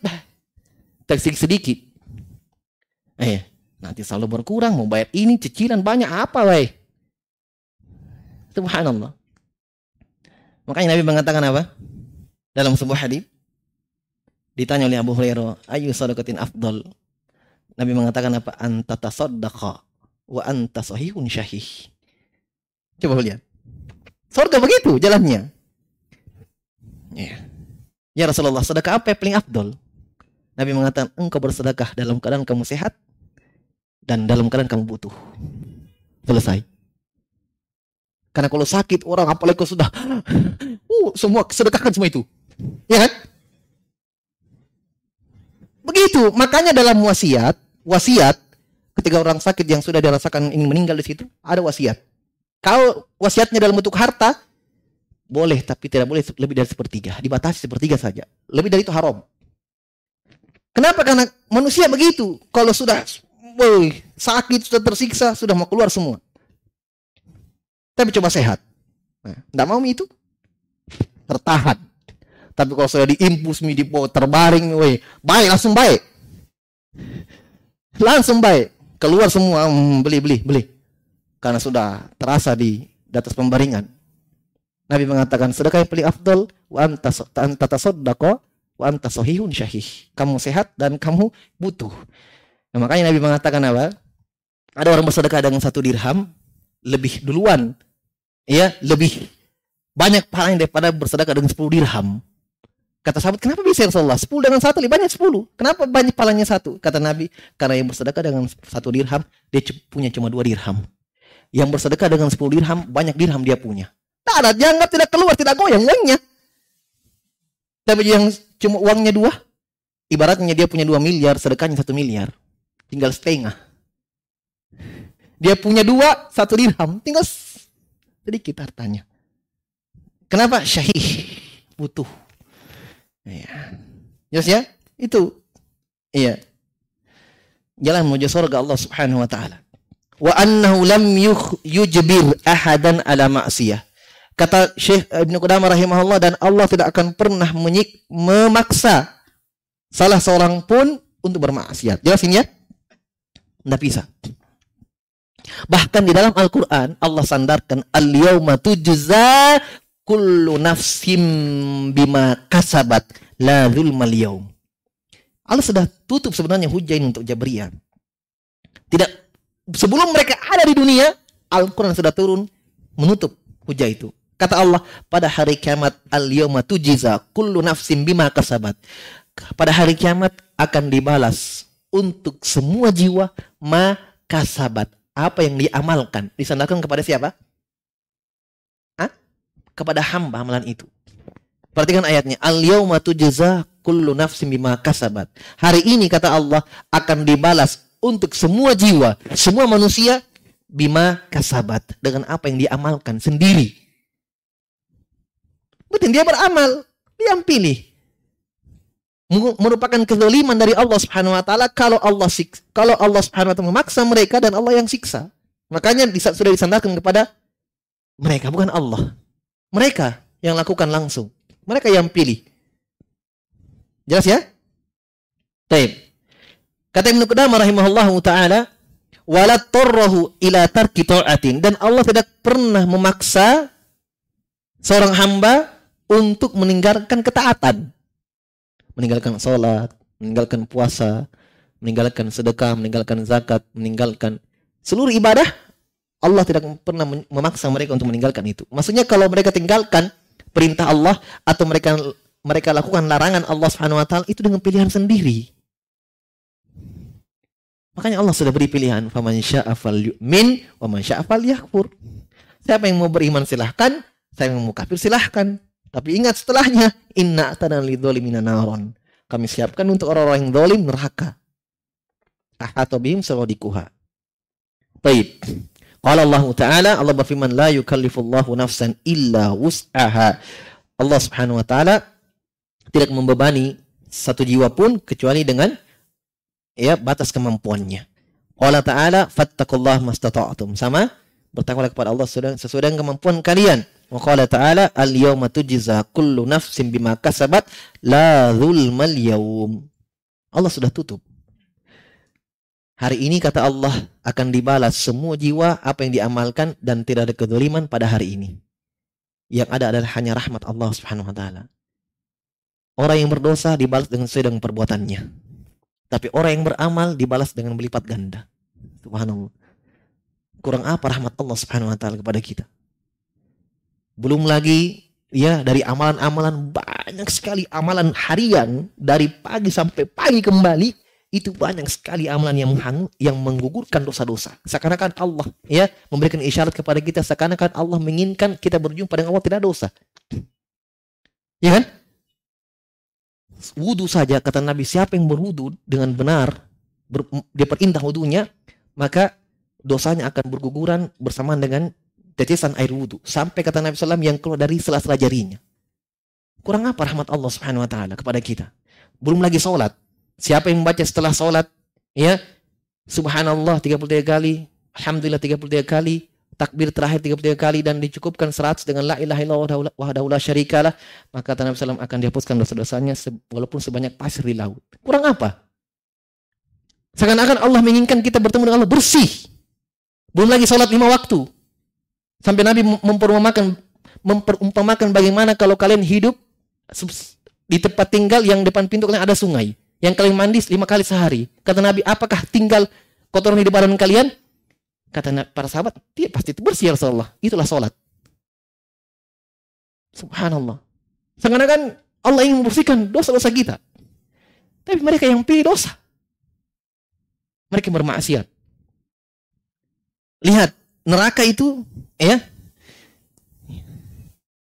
tersik sedikit. Eh, Nanti selalu berkurang, mau bayar ini, cicilan banyak apa, wai? Subhanallah. Makanya Nabi mengatakan apa? Dalam sebuah hadis ditanya oleh Abu Hurairah, "Ayu sadaqatin afdal?" Nabi mengatakan apa? Anta tasaddaqa wa anta sahihun syahih. Coba lihat. Surga begitu jalannya. Ya. Ya Rasulullah, sedekah apa yang paling afdol? Nabi mengatakan, engkau bersedekah dalam keadaan kamu sehat dan dalam keadaan kamu butuh. Selesai. Karena kalau sakit orang apalagi kalau sudah uh, semua sedekahkan semua itu. Ya kan? Begitu, makanya dalam wasiat, wasiat ketika orang sakit yang sudah dirasakan ingin meninggal di situ, ada wasiat. Kalau wasiatnya dalam bentuk harta, boleh tapi tidak boleh lebih dari sepertiga, dibatasi sepertiga saja. Lebih dari itu haram. Kenapa? Karena manusia begitu. Kalau sudah Woy, sakit, sudah tersiksa, sudah mau keluar semua. Tapi coba sehat. Nah, mau itu. Tertahan. Tapi kalau sudah diimpus, mi dipo terbaring, woi, baik langsung baik. Langsung baik. Keluar semua, hmm, beli, beli, beli. Karena sudah terasa di, di atas pembaringan. Nabi mengatakan, sedekah yang paling afdol, wa anta, anta tasaddaqo, wa anta sahihun syahih. Kamu sehat dan kamu butuh. Nah, makanya Nabi mengatakan apa? Ada orang bersedekah dengan satu dirham lebih duluan, ya lebih banyak pahalanya daripada bersedekah dengan sepuluh dirham. Kata sahabat, kenapa bisa ya Rasulullah? Sepuluh dengan satu lebih banyak sepuluh. Kenapa banyak pahalanya satu? Kata Nabi, karena yang bersedekah dengan satu dirham, dia punya cuma dua dirham. Yang bersedekah dengan sepuluh dirham, banyak dirham dia punya. Tak ada, dianggap tidak keluar, tidak goyang uangnya. Tapi yang cuma uangnya dua, ibaratnya dia punya dua miliar, sedekahnya satu miliar tinggal setengah. Dia punya dua, satu dirham, tinggal sedikit hartanya. Kenapa? Syahih, butuh. Ya. Yes ya? Itu. Iya. Jalan menuju surga Allah Subhanahu wa taala. Wa annahu lam yujbir ahadan ala ma'siyah. Kata Syekh Ibnu Qudamah rahimahullah dan Allah tidak akan pernah menyik, memaksa salah seorang pun untuk bermaksiat. Jelasin ya? Tidak bisa. Bahkan di dalam Al-Quran Allah sandarkan al-yawma tujza kullu nafsim bima kasabat la zulmal yaum. Allah sudah tutup sebenarnya hujah ini untuk Jabriyah. Tidak sebelum mereka ada di dunia, Al-Quran sudah turun menutup hujah itu. Kata Allah, pada hari kiamat al-yawma tujiza kullu nafsin bima kasabat. Pada hari kiamat akan dibalas untuk semua jiwa ma kasabat. Apa yang diamalkan. Disandarkan kepada siapa? Hah? Kepada hamba amalan itu. Perhatikan ayatnya. Al-yawma tujiza kullu nafsin bima kasabat. Hari ini kata Allah akan dibalas untuk semua jiwa, semua manusia bima kasabat dengan apa yang diamalkan sendiri. Betul dia beramal, dia yang pilih. Merupakan kezaliman dari Allah Subhanahu wa taala kalau Allah kalau Allah Subhanahu wa taala memaksa mereka dan Allah yang siksa. Makanya sudah disandarkan kepada mereka bukan Allah. Mereka yang lakukan langsung. Mereka yang pilih. Jelas ya? Baik. Kata Ibnu Qudamah rahimahullahu taala, "Wala tarrahu ila tarki ta'atin." Dan Allah tidak pernah memaksa seorang hamba untuk meninggalkan ketaatan. Meninggalkan sholat, meninggalkan puasa, meninggalkan sedekah, meninggalkan zakat, meninggalkan seluruh ibadah, Allah tidak pernah memaksa mereka untuk meninggalkan itu. Maksudnya kalau mereka tinggalkan perintah Allah atau mereka mereka lakukan larangan Allah Subhanahu wa taala itu dengan pilihan sendiri. Makanya Allah sudah beri pilihan, faman syaa'a falyu'min wa man syaa'a falyakfur. Siapa yang mau beriman silahkan, siapa yang mau kafir silahkan. Tapi ingat setelahnya, inna atana lidzalimina naron. Kami siapkan untuk orang-orang yang zalim neraka. Ahata bihim sawadikuha. Baik. Qala Allah Ta'ala, Allah berfirman, La yukallifullahu nafsan illa wus'aha. Allah Subhanahu Wa Ta'ala tidak membebani satu jiwa pun kecuali dengan ya batas kemampuannya. Allah Ta'ala, fattakullah mastata'atum. Sama, bertakwalah kepada Allah sesuai dengan kemampuan kalian. Wa qala ta'ala al-yawma tujza kullu nafsin bima kasabat la zulmal yawm. Allah sudah tutup. Hari ini kata Allah akan dibalas semua jiwa apa yang diamalkan dan tidak ada kedoliman pada hari ini. Yang ada adalah hanya rahmat Allah Subhanahu wa taala. Orang yang berdosa dibalas dengan sesuai dengan perbuatannya. Tapi orang yang beramal dibalas dengan berlipat ganda. Subhanallah. Kurang apa rahmat Allah Subhanahu wa taala kepada kita? Belum lagi ya dari amalan-amalan banyak sekali amalan harian dari pagi sampai pagi kembali itu banyak sekali amalan yang menghang, yang menggugurkan dosa-dosa. Seakan-akan Allah ya memberikan isyarat kepada kita seakan-akan Allah menginginkan kita berjumpa dengan Allah tidak dosa. Ya kan? Wudhu saja kata Nabi siapa yang berwudhu dengan benar ber, dia perintah wudhunya maka dosanya akan berguguran bersamaan dengan tetesan air wudhu. Sampai kata Nabi SAW yang keluar dari sela-sela jarinya. Kurang apa rahmat Allah Subhanahu Wa Taala kepada kita? Belum lagi sholat. Siapa yang membaca setelah sholat, ya Subhanallah 33 kali, Alhamdulillah 33 kali, takbir terakhir 33 kali dan dicukupkan 100 dengan la ilaha illallah wahdahu la syarikalah, maka kata Nabi SAW akan dihapuskan dosa-dosanya walaupun sebanyak pasir di laut. Kurang apa? Seakan-akan Allah menginginkan kita bertemu dengan Allah bersih. Belum lagi sholat lima waktu. Sampai Nabi memperumpamakan memperumpamakan bagaimana kalau kalian hidup di tempat tinggal yang depan pintu kalian ada sungai. Yang kalian mandi lima kali sehari. Kata Nabi, apakah tinggal kotoran di badan kalian? Kata para sahabat, dia pasti itu bersih ya Rasulullah. Itulah sholat. Subhanallah. Seakan-akan Allah ingin membersihkan dosa-dosa kita. Tapi mereka yang pilih dosa. Mereka bermaksiat. Lihat, neraka itu ya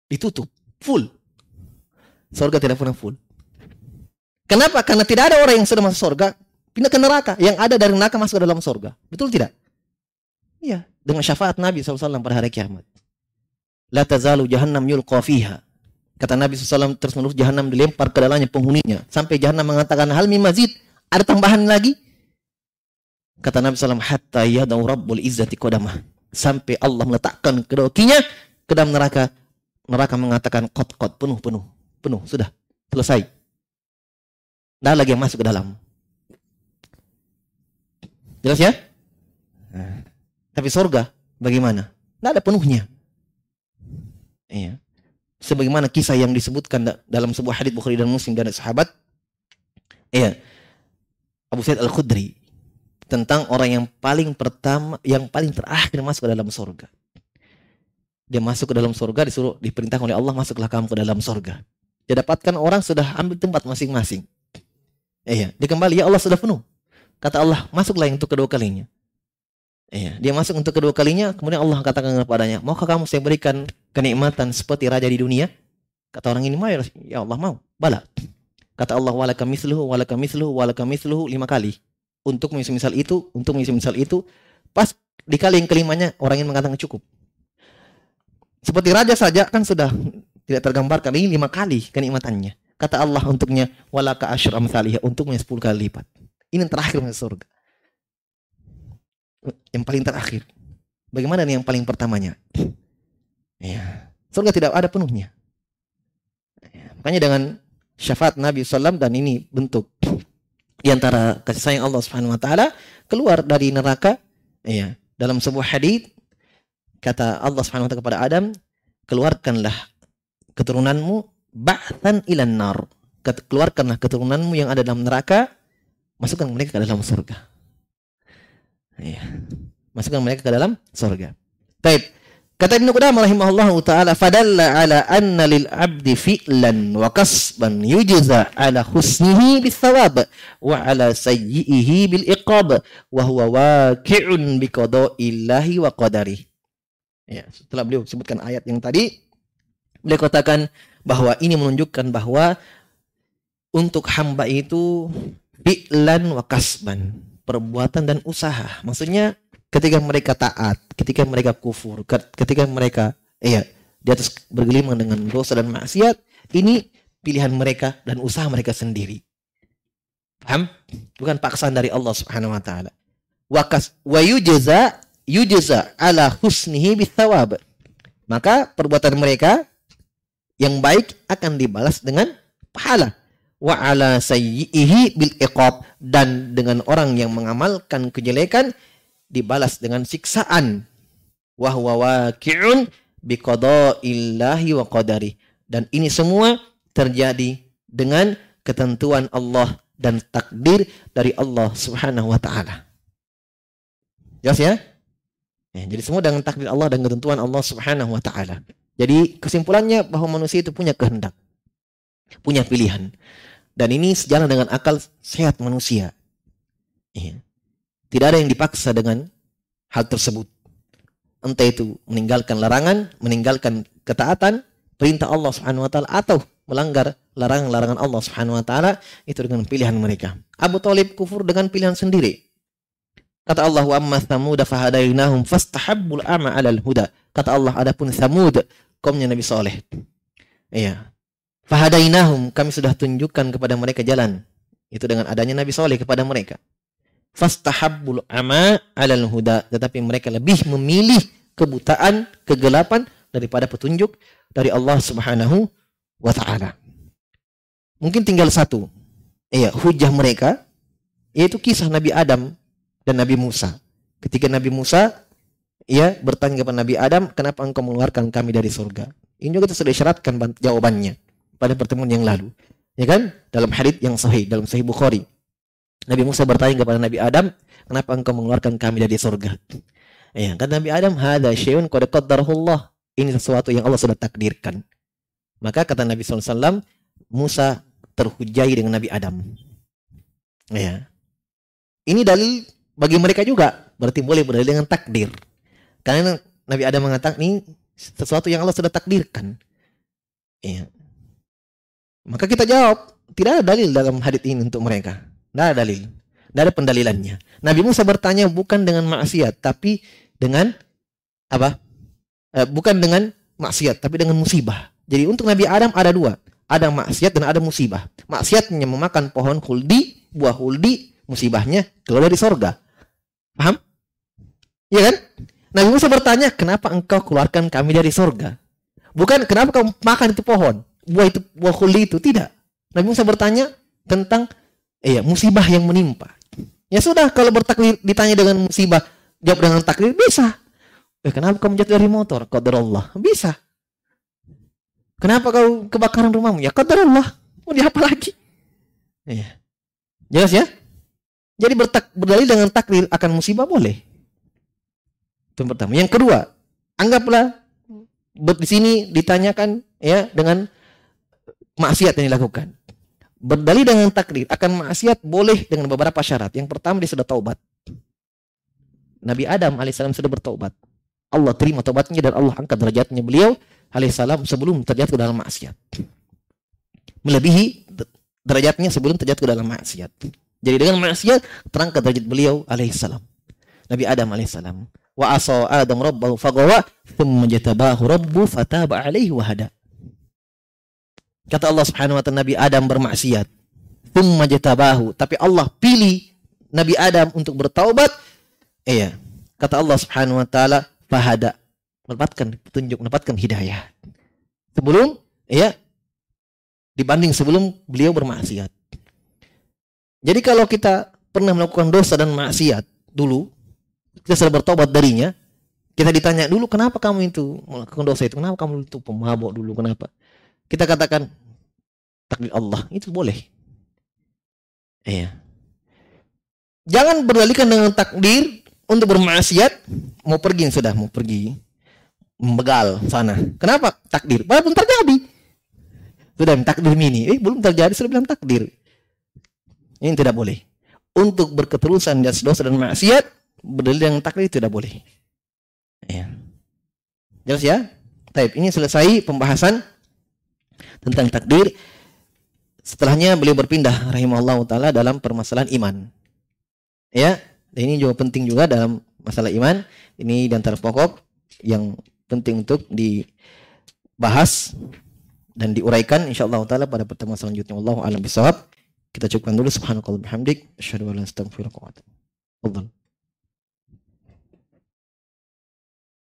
ditutup full. Surga tidak pernah full. Kenapa? Karena tidak ada orang yang sudah masuk surga pindah ke neraka. Yang ada dari neraka masuk ke dalam surga. Betul tidak? Iya. Dengan syafaat Nabi SAW pada hari kiamat. La tazalu jahannam yulqa fiha. Kata Nabi SAW terus menerus jahannam dilempar ke dalamnya penghuninya. Sampai jahannam mengatakan hal mazid. Ada tambahan lagi? Kata Nabi SAW hatta yadau rabbul izzati kodamah sampai Allah meletakkan kedua kakinya ke dalam neraka. Neraka mengatakan kot kot penuh penuh penuh sudah selesai. Tidak lagi yang masuk ke dalam. Jelas ya? Nah. Tapi surga bagaimana? Tidak ada penuhnya. Iya. Sebagaimana kisah yang disebutkan dalam sebuah hadits Bukhari dan Muslim dari sahabat. Iya. Abu Said Al-Khudri tentang orang yang paling pertama, yang paling terakhir masuk ke dalam surga. Dia masuk ke dalam surga disuruh diperintah oleh Allah masuklah kamu ke dalam surga. Dia dapatkan orang sudah ambil tempat masing-masing. Iya, dia kembali ya Allah sudah penuh. Kata Allah, masuklah yang untuk kedua kalinya. Iya, dia masuk untuk kedua kalinya, kemudian Allah katakan kepadanya, "Maukah kamu saya berikan kenikmatan seperti raja di dunia?" Kata orang ini, "Mau ya Allah mau." Bala. Kata Allah, "Walaka misluhu, walaka misluhu, walaka misluhu" lima kali. Untuk misal itu, untuk misal itu, pas dikali yang kelimanya orang yang mengatakan cukup. Seperti raja saja kan sudah tidak tergambarkan ini lima kali kenikmatannya. Kata Allah untuknya, "Walaka asyur amsalih" untuknya sepuluh kali lipat. Ini yang terakhir masuk surga. Yang paling terakhir. Bagaimana nih yang paling pertamanya? Ya. Surga tidak ada penuhnya. Ya. Makanya dengan syafaat Nabi SAW dan ini bentuk di antara kasih sayang Allah Subhanahu wa taala keluar dari neraka ya dalam sebuah hadis kata Allah Subhanahu wa taala kepada Adam keluarkanlah keturunanmu ba'than ilan nar keluarkanlah keturunanmu yang ada dalam neraka masukkan mereka ke dalam surga. Ya. Masukkan mereka ke dalam surga. Baik. Kata Ibnu Qudamah rahimahullahu taala fadalla ala anna lil abdi fi'lan wa kasban yujza ala husnihi bis thawab wa ala sayyi'ihi bil iqab wa huwa waqi'un bi qada'illahi wa qadari. Ya, setelah beliau sebutkan ayat yang tadi beliau katakan bahwa ini menunjukkan bahwa untuk hamba itu fi'lan wa kasban, perbuatan dan usaha. Maksudnya ketika mereka taat, ketika mereka kufur, ketika mereka iya di atas bergelimang dengan dosa dan maksiat, ini pilihan mereka dan usaha mereka sendiri. Paham? Bukan paksaan dari Allah Subhanahu wa taala. Wakas wa yujza yujza ala husnihi bithawab. Maka perbuatan mereka yang baik akan dibalas dengan pahala wa ala sayyihi bil iqab dan dengan orang yang mengamalkan kejelekan dibalas dengan siksaan wa huwa waqi'un bi qada'illahi wa qadari dan ini semua terjadi dengan ketentuan Allah dan takdir dari Allah Subhanahu wa taala. Jelas ya? ya? Jadi semua dengan takdir Allah dan ketentuan Allah Subhanahu wa taala. Jadi kesimpulannya bahwa manusia itu punya kehendak, punya pilihan. Dan ini sejalan dengan akal sehat manusia. Iya. Tidak ada yang dipaksa dengan hal tersebut. Entah itu meninggalkan larangan, meninggalkan ketaatan, perintah Allah Subhanahu wa taala atau melanggar larangan-larangan Allah Subhanahu wa taala itu dengan pilihan mereka. Abu Talib kufur dengan pilihan sendiri. Kata Allah wa amma thamud fahadainahum fastahabbul ama 'alal huda. Kata Allah adapun Thamud kaumnya Nabi Saleh. Iya. Fahadainahum, kami sudah tunjukkan kepada mereka jalan. Itu dengan adanya Nabi Soleh kepada mereka. Fastahabbul ama alal huda. Tetapi mereka lebih memilih kebutaan, kegelapan daripada petunjuk dari Allah Subhanahu wa taala. Mungkin tinggal satu. Iya, hujah mereka yaitu kisah Nabi Adam dan Nabi Musa. Ketika Nabi Musa ia bertanya kepada Nabi Adam, "Kenapa engkau mengeluarkan kami dari surga?" Ini juga sudah disyaratkan jawabannya pada pertemuan yang lalu. Ya kan? Dalam hadis yang sahih, dalam sahih Bukhari. Nabi Musa bertanya kepada Nabi Adam, "Kenapa engkau mengeluarkan kami dari surga?" Ya, kata Nabi Adam, "Hadza syai'un qad qaddarahullah." Ini sesuatu yang Allah sudah takdirkan. Maka kata Nabi SAW, Musa terhujai dengan Nabi Adam. Ya. Ini dalil bagi mereka juga. Berarti boleh berdalil dengan takdir. Karena Nabi Adam mengatakan ini sesuatu yang Allah sudah takdirkan. Ya. Maka kita jawab, tidak ada dalil dalam hadis ini untuk mereka. Tidak ada dalil. Tidak ada pendalilannya. Nabi Musa bertanya bukan dengan maksiat, tapi dengan apa? Eh, bukan dengan maksiat, tapi dengan musibah. Jadi untuk Nabi Adam ada dua. Ada maksiat dan ada musibah. Maksiatnya memakan pohon huldi, buah huldi, musibahnya keluar dari sorga. Paham? Iya kan? Nabi Musa bertanya, kenapa engkau keluarkan kami dari sorga? Bukan kenapa kau makan itu pohon buah itu buah khuldi itu tidak. Nabi Musa bertanya tentang iya musibah yang menimpa. Ya sudah kalau bertaklir ditanya dengan musibah jawab dengan taklir bisa. Eh, kenapa kamu jatuh dari motor? Qadar Allah. Bisa. Kenapa kau kebakaran rumahmu? Ya qadar Allah. Mau diapa lagi? Iya. Jelas ya? Jadi bertak, berdalil dengan takdir akan musibah boleh. Itu yang pertama. Yang kedua, anggaplah di sini ditanyakan ya dengan maksiat yang dilakukan. Berdalih dengan takdir akan maksiat boleh dengan beberapa syarat. Yang pertama dia sudah taubat. Nabi Adam alaihissalam sudah bertaubat. Allah terima taubatnya dan Allah angkat derajatnya beliau alaihissalam sebelum terjatuh dalam maksiat. Melebihi derajatnya sebelum terjatuh dalam maksiat. Jadi dengan maksiat terangkat derajat beliau alaihissalam. Nabi Adam alaihissalam. Wa asa Adam rabbahu fagawa thumma jatabahu rabbu fataba alaihi wa. Kata Allah Subhanahu wa taala Nabi Adam bermaksiat. Thumma jatabahu, tapi Allah pilih Nabi Adam untuk bertaubat. Iya. Kata Allah Subhanahu wa taala, fahada. Mendapatkan petunjuk, mendapatkan hidayah. Sebelum ya dibanding sebelum beliau bermaksiat. Jadi kalau kita pernah melakukan dosa dan maksiat dulu, kita sudah bertobat darinya, kita ditanya dulu kenapa kamu itu melakukan dosa itu, kenapa kamu itu pemabok dulu, kenapa? Kita katakan takdir Allah itu boleh. Iya. Jangan berdalikan dengan takdir untuk bermaksiat mau pergi sudah mau pergi membegal sana. Kenapa takdir? Belum terjadi. Sudah takdir mini, eh belum terjadi sudah bilang takdir. Ini tidak boleh. Untuk berketerusan dan dosa dan maksiat berdalil dengan takdir tidak boleh. Ya. Jelas ya? Taib. Ini selesai pembahasan tentang takdir. Setelahnya beliau berpindah rahimahullah taala dalam permasalahan iman. Ya, dan ini juga penting juga dalam masalah iman. Ini di antara pokok yang penting untuk dibahas dan diuraikan insyaallah taala pada pertemuan selanjutnya. Wallahu a'lam bishawab. Kita cukupkan dulu subhanakallah bihamdik asyhadu an la ilaha illa